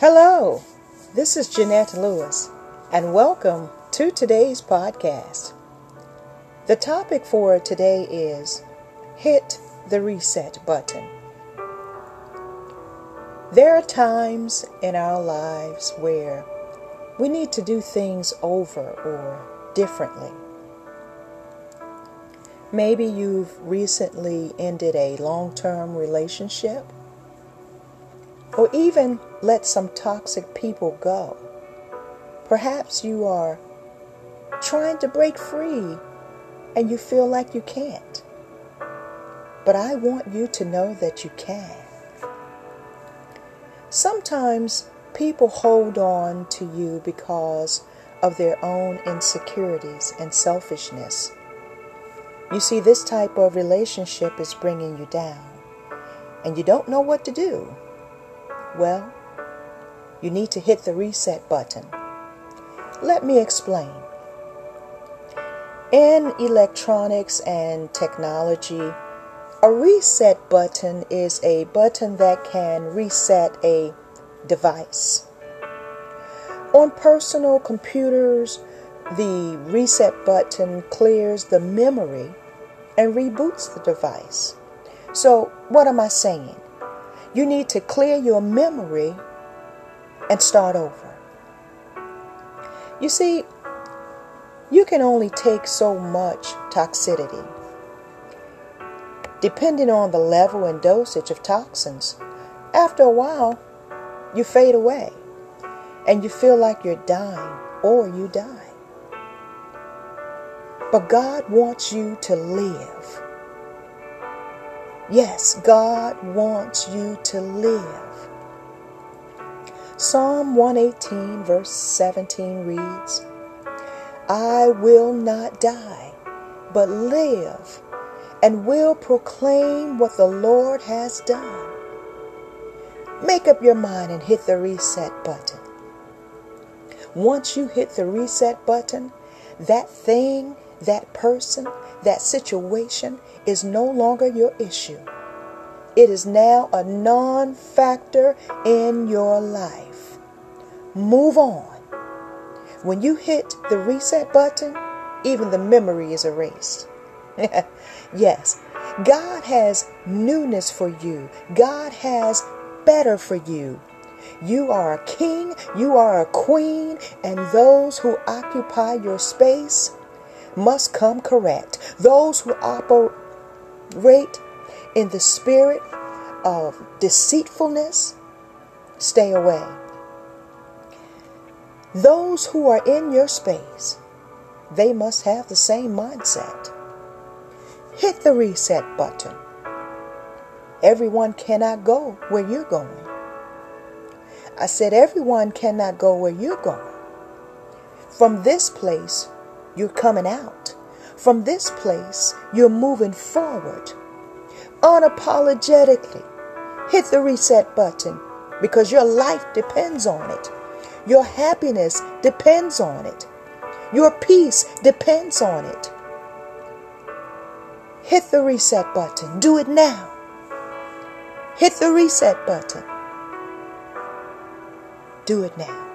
Hello, this is Jeanette Lewis, and welcome to today's podcast. The topic for today is Hit the Reset Button. There are times in our lives where we need to do things over or differently. Maybe you've recently ended a long term relationship or even let some toxic people go. Perhaps you are trying to break free and you feel like you can't. But I want you to know that you can. Sometimes people hold on to you because of their own insecurities and selfishness. You see, this type of relationship is bringing you down, and you don't know what to do. Well, you need to hit the reset button. Let me explain. In electronics and technology, a reset button is a button that can reset a device. On personal computers, the reset button clears the memory and reboots the device. So, what am I saying? You need to clear your memory and start over. You see, you can only take so much toxicity. Depending on the level and dosage of toxins, after a while, you fade away and you feel like you're dying or you die. But God wants you to live. Yes, God wants you to live. Psalm 118, verse 17 reads, I will not die, but live, and will proclaim what the Lord has done. Make up your mind and hit the reset button. Once you hit the reset button, that thing, that person, that situation is no longer your issue. It is now a non factor in your life. Move on. When you hit the reset button, even the memory is erased. yes, God has newness for you, God has better for you. You are a king, you are a queen, and those who occupy your space must come correct. Those who operate in the spirit of deceitfulness, stay away. Those who are in your space, they must have the same mindset. Hit the reset button. Everyone cannot go where you're going. I said, everyone cannot go where you're going. From this place, you're coming out. From this place, you're moving forward. Unapologetically, hit the reset button because your life depends on it. Your happiness depends on it. Your peace depends on it. Hit the reset button. Do it now. Hit the reset button. Do it now.